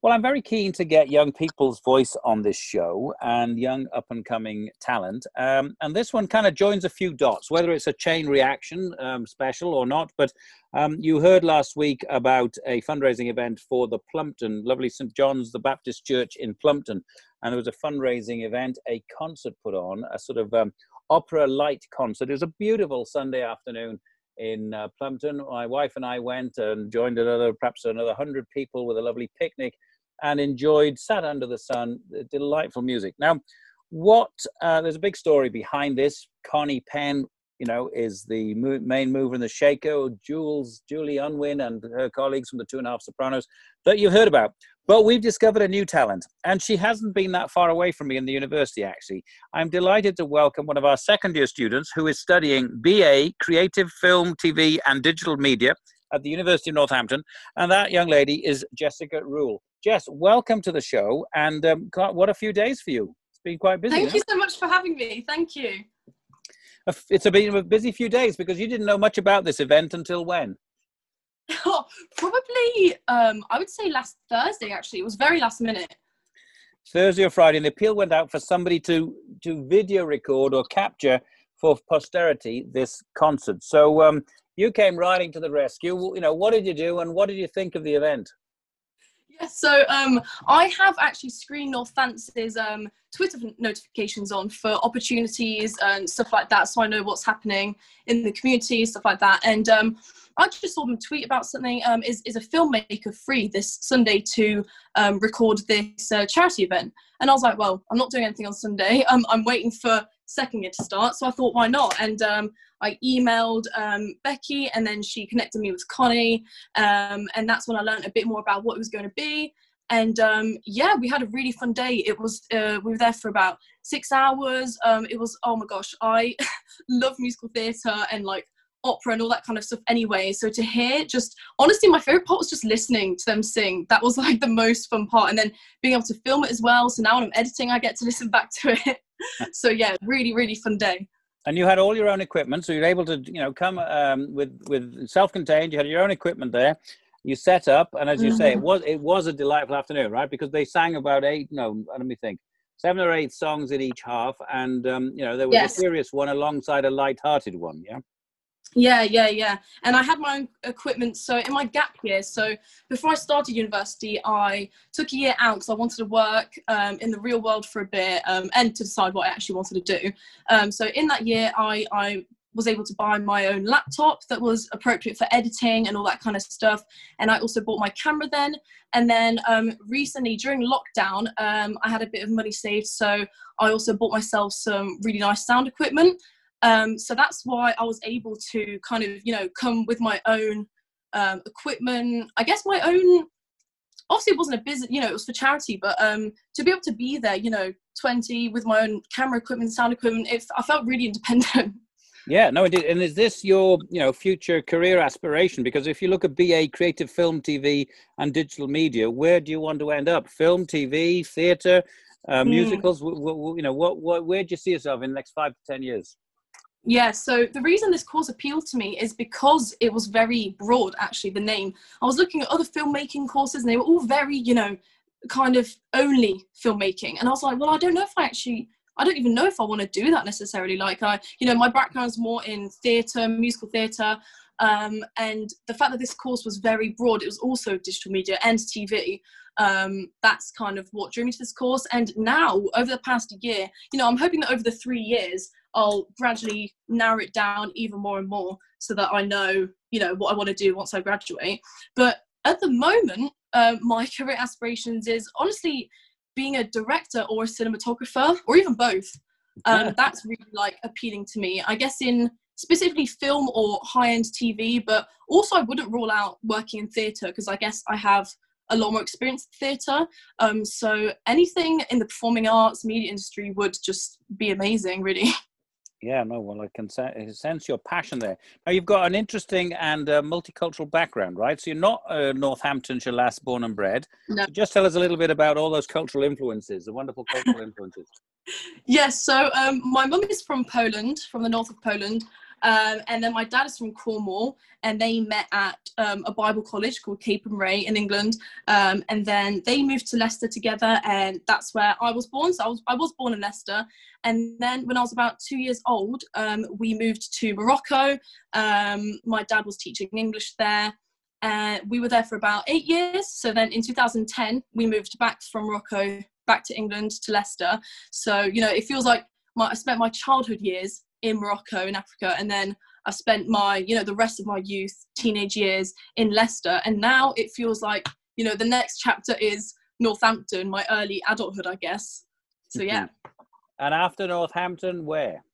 Well, I'm very keen to get young people's voice on this show and young up and coming talent. Um, and this one kind of joins a few dots, whether it's a chain reaction um, special or not. But um, you heard last week about a fundraising event for the Plumpton, lovely St. John's the Baptist Church in Plumpton. And there was a fundraising event, a concert put on, a sort of um, opera light concert. It was a beautiful Sunday afternoon in uh, Plumpton. My wife and I went and joined another, perhaps another hundred people with a lovely picnic, and enjoyed, sat under the sun, delightful music. Now, what uh, there's a big story behind this. Connie Penn, you know, is the mo- main mover in the Shaker. Jules, Julie Unwin, and her colleagues from the Two and a Half Sopranos that you've heard about. But we've discovered a new talent, and she hasn't been that far away from me in the university, actually. I'm delighted to welcome one of our second year students who is studying BA Creative Film, TV, and Digital Media at the University of Northampton. And that young lady is Jessica Rule. Jess, welcome to the show. And um, what a few days for you. It's been quite busy. Thank you so much for having me. Thank you. It's been a busy few days because you didn't know much about this event until when? Oh, probably, um, I would say last Thursday, actually. It was very last minute. Thursday or Friday, and the appeal went out for somebody to, to video record or capture for posterity this concert. So um, you came riding to the rescue. You know, what did you do and what did you think of the event? Yes, so um, I have actually screened Northants' um, Twitter notifications on for opportunities and stuff like that, so I know what's happening in the community, stuff like that. And um, I just saw them tweet about something. Um, is is a filmmaker free this Sunday to um, record this uh, charity event? And I was like, well, I'm not doing anything on Sunday. Um, I'm waiting for second year to start, so I thought, why not? And I emailed um, Becky and then she connected me with Connie. Um, and that's when I learned a bit more about what it was going to be. And um, yeah, we had a really fun day. It was, uh, we were there for about six hours. Um, it was, oh my gosh, I love musical theatre and like opera and all that kind of stuff anyway. So to hear just, honestly, my favorite part was just listening to them sing. That was like the most fun part. And then being able to film it as well. So now when I'm editing, I get to listen back to it. so yeah, really, really fun day and you had all your own equipment, so you're able to, you know, come um, with with self-contained. You had your own equipment there. You set up, and as you mm-hmm. say, it mm-hmm. was it was a delightful afternoon, right? Because they sang about eight, no, let me think, seven or eight songs in each half, and um, you know there was yes. a serious one alongside a light-hearted one. Yeah. Yeah, yeah, yeah. And I had my own equipment. So in my gap year, so before I started university, I took a year out because I wanted to work um, in the real world for a bit um, and to decide what I actually wanted to do. Um, so in that year, I, I was able to buy my own laptop that was appropriate for editing and all that kind of stuff. And I also bought my camera then. And then um, recently during lockdown, um, I had a bit of money saved. So I also bought myself some really nice sound equipment. Um, so that's why I was able to kind of, you know, come with my own um, equipment. I guess my own. Obviously, it wasn't a business, you know, it was for charity, but um, to be able to be there, you know, 20 with my own camera equipment, sound equipment, it, I felt really independent. Yeah, no, indeed. And is this your, you know, future career aspiration? Because if you look at BA, creative film, TV, and digital media, where do you want to end up? Film, TV, theatre, uh, mm. musicals? W- w- you know, what, what, where do you see yourself in the next five to ten years? Yeah, so the reason this course appealed to me is because it was very broad, actually, the name. I was looking at other filmmaking courses and they were all very, you know, kind of only filmmaking. And I was like, well, I don't know if I actually, I don't even know if I want to do that necessarily. Like, I, you know, my background is more in theatre, musical theatre. Um, and the fact that this course was very broad, it was also digital media and TV. Um, that's kind of what drew me to this course. And now, over the past year, you know, I'm hoping that over the three years, I'll gradually narrow it down even more and more so that I know, you know, what I want to do once I graduate. But at the moment, um, my career aspirations is honestly being a director or a cinematographer, or even both. Um, that's really like appealing to me. I guess in specifically film or high-end TV, but also I wouldn't rule out working in theatre because I guess I have a lot more experience in theatre. Um, so anything in the performing arts, media industry would just be amazing, really. Yeah, no, well, I can sense your passion there. Now, you've got an interesting and uh, multicultural background, right? So you're not uh, Northamptonshire lass born and bred. No. So just tell us a little bit about all those cultural influences, the wonderful cultural influences. Yes, so um, my mum is from Poland, from the north of Poland. Um, and then my dad is from Cornwall, and they met at um, a Bible college called Capernwray in England. Um, and then they moved to Leicester together, and that's where I was born. So I was, I was born in Leicester. And then when I was about two years old, um, we moved to Morocco. Um, my dad was teaching English there. And we were there for about eight years. So then in 2010, we moved back from Morocco back to England to Leicester. So, you know, it feels like my, I spent my childhood years in Morocco in Africa and then I spent my you know the rest of my youth teenage years in Leicester. And now it feels like you know the next chapter is Northampton my early adulthood I guess. So yeah. And after Northampton where?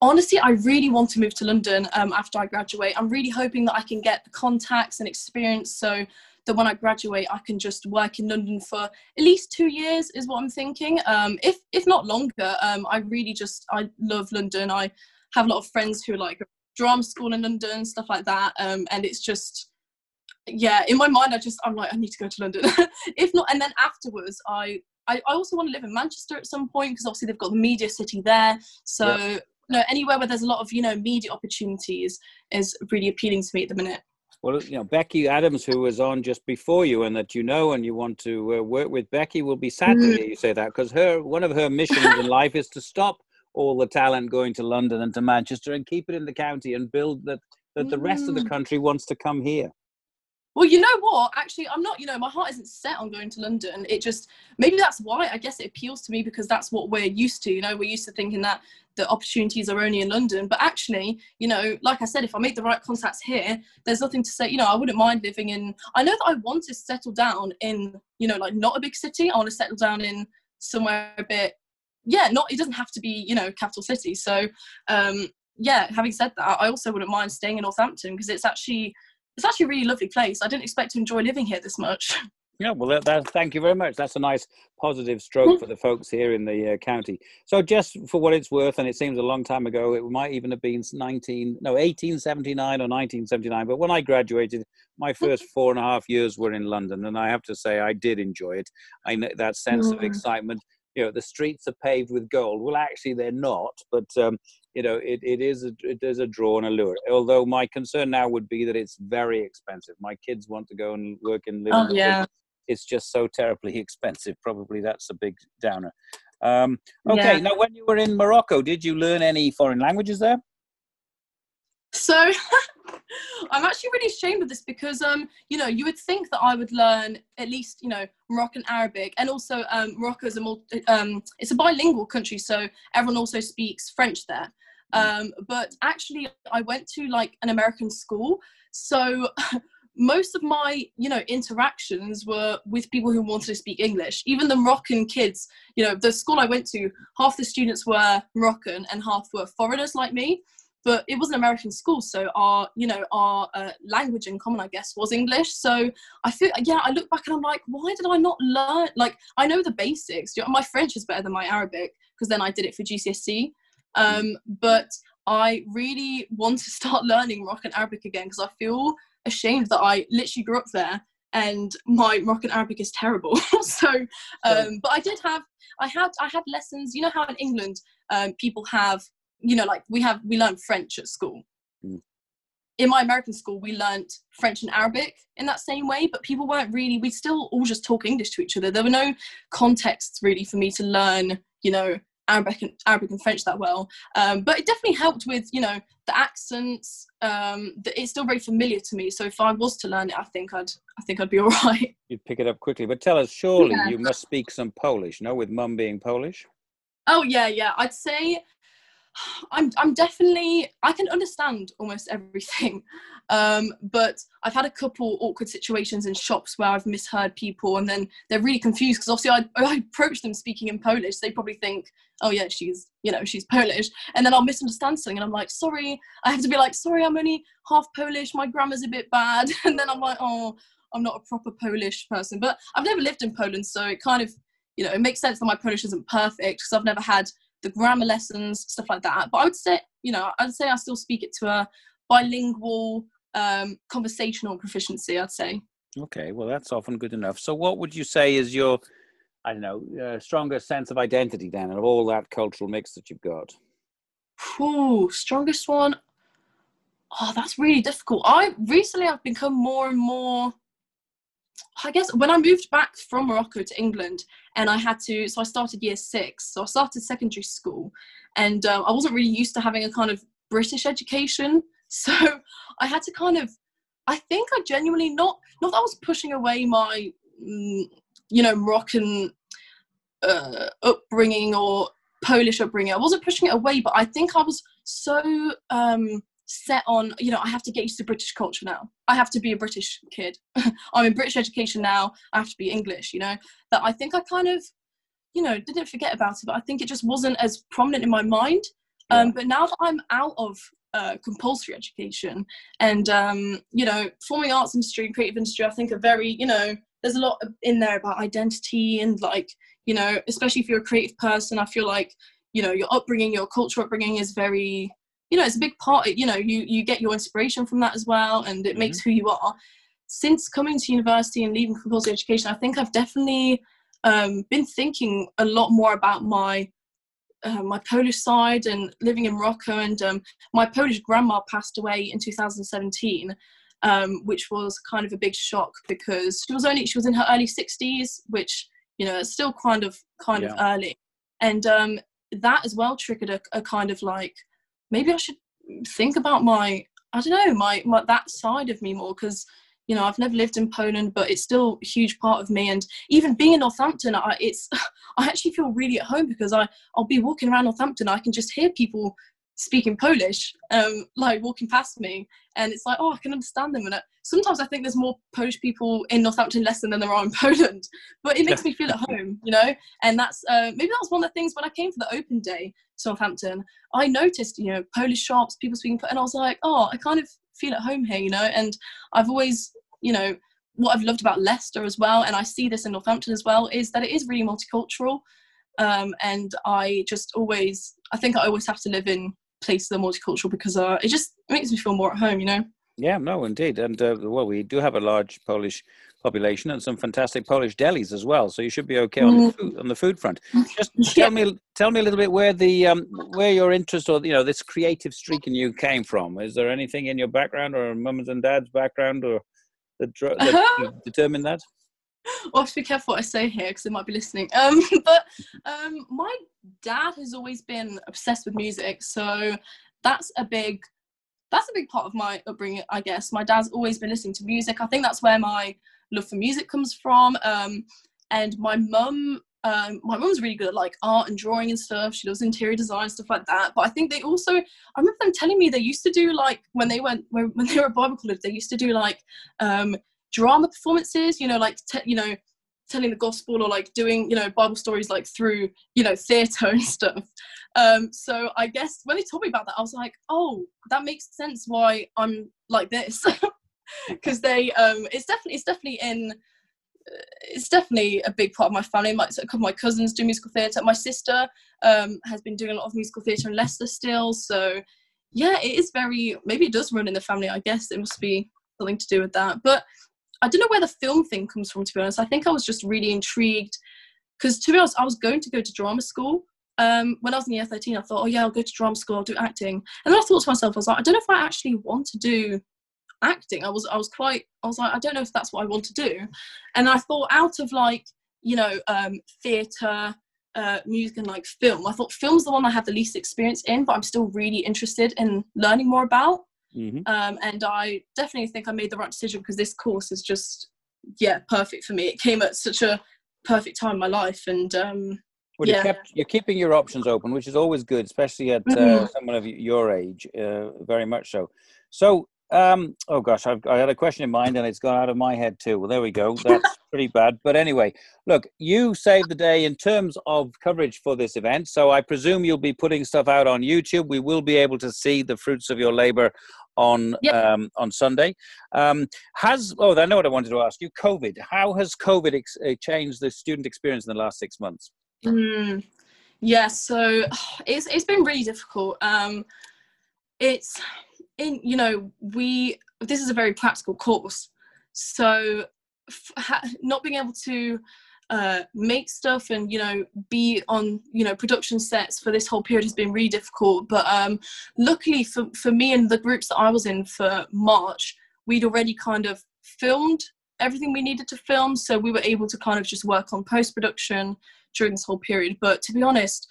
Honestly i really want to move to london um, after i graduate. I'm really hoping that i can get the contacts and experience. So that when I graduate, I can just work in London for at least two years, is what I'm thinking. Um, if if not longer, um, I really just I love London. I have a lot of friends who like drama school in London, stuff like that, um, and it's just yeah. In my mind, I just I'm like I need to go to London. if not, and then afterwards, I I, I also want to live in Manchester at some point because obviously they've got the media city there. So. You know, anywhere where there's a lot of you know media opportunities is really appealing to me at the minute. Well, you know, Becky Adams, who was on just before you, and that you know, and you want to uh, work with Becky, will be sad to mm. hear you say that because her one of her missions in life is to stop all the talent going to London and to Manchester and keep it in the county and build that that the rest of the mm. country wants to come here. Well, you know what? Actually, I'm not, you know, my heart isn't set on going to London. It just, maybe that's why I guess it appeals to me because that's what we're used to. You know, we're used to thinking that the opportunities are only in London. But actually, you know, like I said, if I make the right contacts here, there's nothing to say, you know, I wouldn't mind living in, I know that I want to settle down in, you know, like not a big city. I want to settle down in somewhere a bit, yeah, not, it doesn't have to be, you know, capital city. So, um, yeah, having said that, I also wouldn't mind staying in Northampton because it's actually, it's actually a really lovely place. I didn't expect to enjoy living here this much. Yeah, well, that, that, thank you very much. That's a nice positive stroke for the folks here in the uh, county. So, just for what it's worth, and it seems a long time ago, it might even have been 19, no, 1879 or 1979. But when I graduated, my first four and a half years were in London, and I have to say I did enjoy it. I know that sense mm. of excitement. You know, the streets are paved with gold. Well, actually, they're not, but um, you know, it, it is a, it is a draw and a lure. Although my concern now would be that it's very expensive. My kids want to go and work and live. Oh, yeah. It's just so terribly expensive. Probably that's a big downer. Um, okay, yeah. now when you were in Morocco, did you learn any foreign languages there? So I'm actually really ashamed of this because um, you know, you would think that I would learn at least, you know, Moroccan Arabic and also um, Morocco is a multi, um, it's a bilingual country, so everyone also speaks French there. Mm. Um, but actually I went to like an American school, so most of my you know interactions were with people who wanted to speak english. Even the moroccan kids you know the school i went to half the students were moroccan and half were foreigners like me. But it was an american school so our you know our uh, language in common i guess was english. So i feel yeah i look back and i'm like why did i not learn like i know the basics. My french is better than my arabic because then i did it for gcse um, but i really want to start learning moroccan arabic again because i feel ashamed that I literally grew up there and my Moroccan Arabic is terrible. so, um, but I did have, I had, I had lessons. You know how in England um, people have, you know, like we have, we learn French at school. Mm. In my American school, we learnt French and Arabic in that same way, but people weren't really. We still all just talk English to each other. There were no contexts really for me to learn, you know, Arabic and, Arabic and French that well. Um, but it definitely helped with, you know, the accents. Um, the, it's still very familiar to me. So if I was to learn it, I think I'd, I think I'd be all right. You'd pick it up quickly. But tell us, surely yeah. you must speak some Polish, no? With mum being Polish. Oh yeah, yeah. I'd say I'm I'm definitely I can understand almost everything, um, but I've had a couple awkward situations in shops where I've misheard people and then they're really confused because obviously I, I approach them speaking in Polish. They probably think, oh yeah, she's you know she's Polish, and then I'll misunderstand something and I'm like, sorry, I have to be like, sorry, I'm only half Polish. My grammar's a bit bad, and then I'm like, oh, I'm not a proper Polish person. But I've never lived in Poland, so it kind of you know it makes sense that my Polish isn't perfect because I've never had the grammar lessons, stuff like that. But I would say, you know, I'd say I still speak it to a bilingual um, conversational proficiency, I'd say. Okay, well, that's often good enough. So, what would you say is your, I don't know, uh, strongest sense of identity then, of all that cultural mix that you've got? Ooh, strongest one. Oh, that's really difficult. I recently I've become more and more I guess when I moved back from Morocco to England and I had to, so I started year six, so I started secondary school and um, I wasn't really used to having a kind of British education. So I had to kind of, I think I genuinely, not, not that I was pushing away my, mm, you know, Moroccan uh, upbringing or Polish upbringing. I wasn't pushing it away, but I think I was so um, set on you know i have to get used to british culture now. I have to be a british kid. I'm in british education now. I have to be english you know? That i think i kind of you know didn't forget about it but i think it just wasn't as prominent in my mind. Um, but now that i'm out of uh, compulsory education and um, you know forming arts industry and creative industry i think are very you know there's a lot in there about identity and like you know especially if you're a creative person i feel like you know your upbringing your cultural upbringing is very you know it's a big part you know you you get your inspiration from that as well and it mm-hmm. makes who you are since coming to university and leaving compulsory education i think i've definitely um, been thinking a lot more about my uh, my Polish side and living in Morocco, and um, my Polish grandma passed away in 2017, um, which was kind of a big shock because she was only she was in her early 60s, which you know is still kind of kind yeah. of early, and um, that as well triggered a, a kind of like maybe I should think about my I don't know my, my that side of me more because you know I've never lived in Poland but it's still a huge part of me and even being in Northampton I, it's I actually feel really at home because I I'll be walking around Northampton I can just hear people speaking Polish, um, like walking past me, and it's like, oh, I can understand them. And uh, sometimes I think there's more Polish people in Northampton Lesson than there are in Poland, but it makes me feel at home, you know. And that's uh, maybe that was one of the things when I came for the open day to Northampton, I noticed, you know, Polish shops, people speaking, and I was like, oh, I kind of feel at home here, you know. And I've always, you know, what I've loved about Leicester as well, and I see this in Northampton as well, is that it is really multicultural. Um, and I just always, I think I always have to live in place the multicultural because uh, it just makes me feel more at home, you know. Yeah, no, indeed, and uh, well, we do have a large Polish population and some fantastic Polish delis as well. So you should be okay on the mm. food, on the food front. Just tell me, tell me a little bit where the um, where your interest or you know this creative streak in you came from. Is there anything in your background or mums and dad's background or that, that uh-huh. determined that? Well, I have to be careful what I say here because they might be listening. Um, but um, my dad has always been obsessed with music, so that's a big that's a big part of my upbringing, I guess. My dad's always been listening to music. I think that's where my love for music comes from. Um, and my mum, um, my mum's really good at like art and drawing and stuff. She does interior design stuff like that. But I think they also, I remember them telling me they used to do like when they went when, when they were at Bible college, they used to do like um, drama performances you know like te- you know telling the gospel or like doing you know bible stories like through you know theater and stuff um so i guess when they told me about that i was like oh that makes sense why i'm like this because they um it's definitely it's definitely in uh, it's definitely a big part of my family. My, a couple of my cousins do musical theatre. My sister um, has been doing a lot of musical theatre in Leicester still. So, yeah, it is very, maybe it does run in the family. I guess it must be something to do with that. But I don't know where the film thing comes from, to be honest. I think I was just really intrigued because, to be honest, I was going to go to drama school. Um, when I was in year 13, I thought, oh, yeah, I'll go to drama school, I'll do acting. And then I thought to myself, I was like, I don't know if I actually want to do acting. I was, I was quite, I was like, I don't know if that's what I want to do. And I thought, out of like, you know, um, theatre, uh, music, and like film, I thought film's the one I have the least experience in, but I'm still really interested in learning more about. Mm-hmm. Um, and I definitely think I made the right decision because this course is just, yeah, perfect for me. It came at such a perfect time in my life. And um, Well, yeah. kept, you're keeping your options open, which is always good, especially at uh, mm-hmm. someone of your age, uh, very much so. So, um, oh gosh, I've, I had a question in mind and it's gone out of my head too. Well, there we go. That's pretty bad. But anyway, look, you saved the day in terms of coverage for this event. So I presume you'll be putting stuff out on YouTube. We will be able to see the fruits of your labor on yep. um, on Sunday. Um, has oh, I know what I wanted to ask you. COVID. How has COVID ex- uh, changed the student experience in the last six months? Mm, yeah, so it's it's been really difficult. Um, it's in you know we this is a very practical course, so ha- not being able to uh, make stuff and you know be on you know production sets for this whole period has been really difficult. But um luckily for, for me and the groups that i was in for march we'd already kind of filmed everything we needed to film. So we were able to kind of just work on post production during this whole period. But to be honest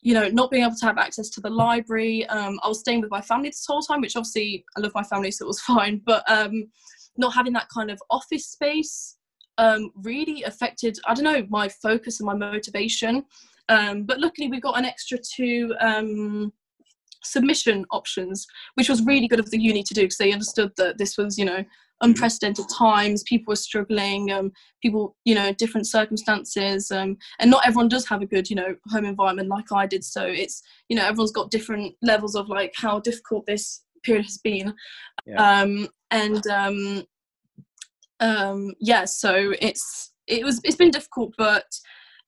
you know not being able to have access to the library um i was staying with my family this whole time which obviously i love my family so it was fine but um not having that kind of office space um, really affected, I don't know, my focus and my motivation. Um, but luckily, we got an extra two um, submission options, which was really good of the uni to do because they understood that this was, you know, unprecedented times. People were struggling. Um, people, you know, different circumstances, um, and not everyone does have a good, you know, home environment like I did. So it's, you know, everyone's got different levels of like how difficult this period has been. Yeah. Um, and um, um, yeah, so it's it was it's been difficult, but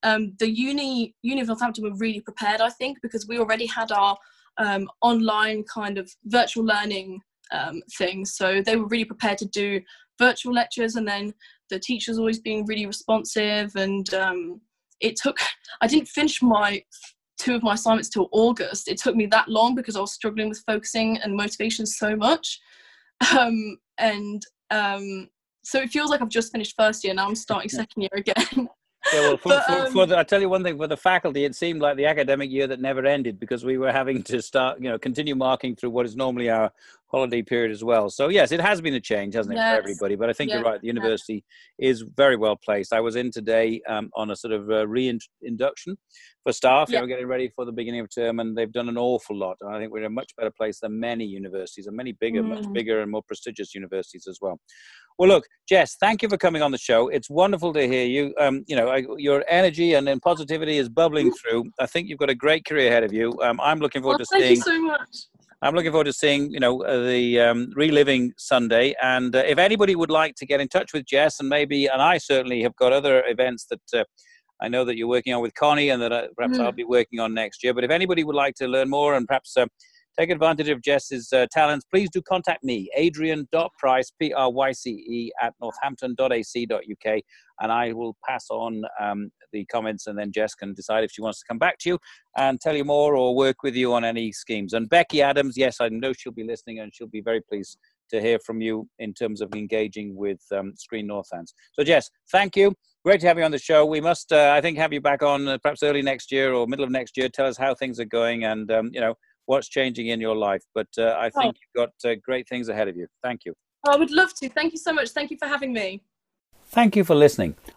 um, the uni uni of Northampton were really prepared, I think, because we already had our um, online kind of virtual learning um, thing. So they were really prepared to do virtual lectures, and then the teachers always being really responsive. And um, it took I didn't finish my two of my assignments till August. It took me that long because I was struggling with focusing and motivation so much. Um, and um, so it feels like I've just finished first year now. I'm starting second year again. Yeah, well, for, but, um, for, for the, I tell you one thing: for the faculty, it seemed like the academic year that never ended because we were having to start, you know, continue marking through what is normally our holiday period as well. So yes, it has been a change, hasn't it, yes. for everybody? But I think yes. you're right. The university yes. is very well placed. I was in today um, on a sort of uh, reintroduction for staff. They were getting ready for the beginning of term, and they've done an awful lot. And I think we're in a much better place than many universities, and many bigger, mm. much bigger and more prestigious universities as well. Well, look, Jess, thank you for coming on the show. It's wonderful to hear you. Um, you know, I, your energy and, and positivity is bubbling through. I think you've got a great career ahead of you. Um, I'm looking forward well, to seeing. Thank you so much. I'm looking forward to seeing, you know, uh, the um, reliving Sunday. And uh, if anybody would like to get in touch with Jess, and maybe, and I certainly have got other events that uh, I know that you're working on with Connie, and that uh, perhaps mm. I'll be working on next year. But if anybody would like to learn more and perhaps uh, take advantage of Jess's uh, talents, please do contact me, adrian.pryce, P R Y C E, at northampton.ac.uk, and I will pass on um, the comments, and then Jess can decide if she wants to come back to you and tell you more or work with you on any schemes. And Becky Adams, yes, I know she'll be listening, and she'll be very pleased to hear from you in terms of engaging with um, Screen Northants. So, Jess, thank you. Great to have you on the show. We must, uh, I think, have you back on uh, perhaps early next year or middle of next year. Tell us how things are going and, um, you know, what's changing in your life. But uh, I think oh. you've got uh, great things ahead of you. Thank you. I would love to. Thank you so much. Thank you for having me. Thank you for listening.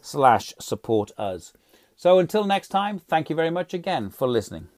slash support us. So until next time, thank you very much again for listening.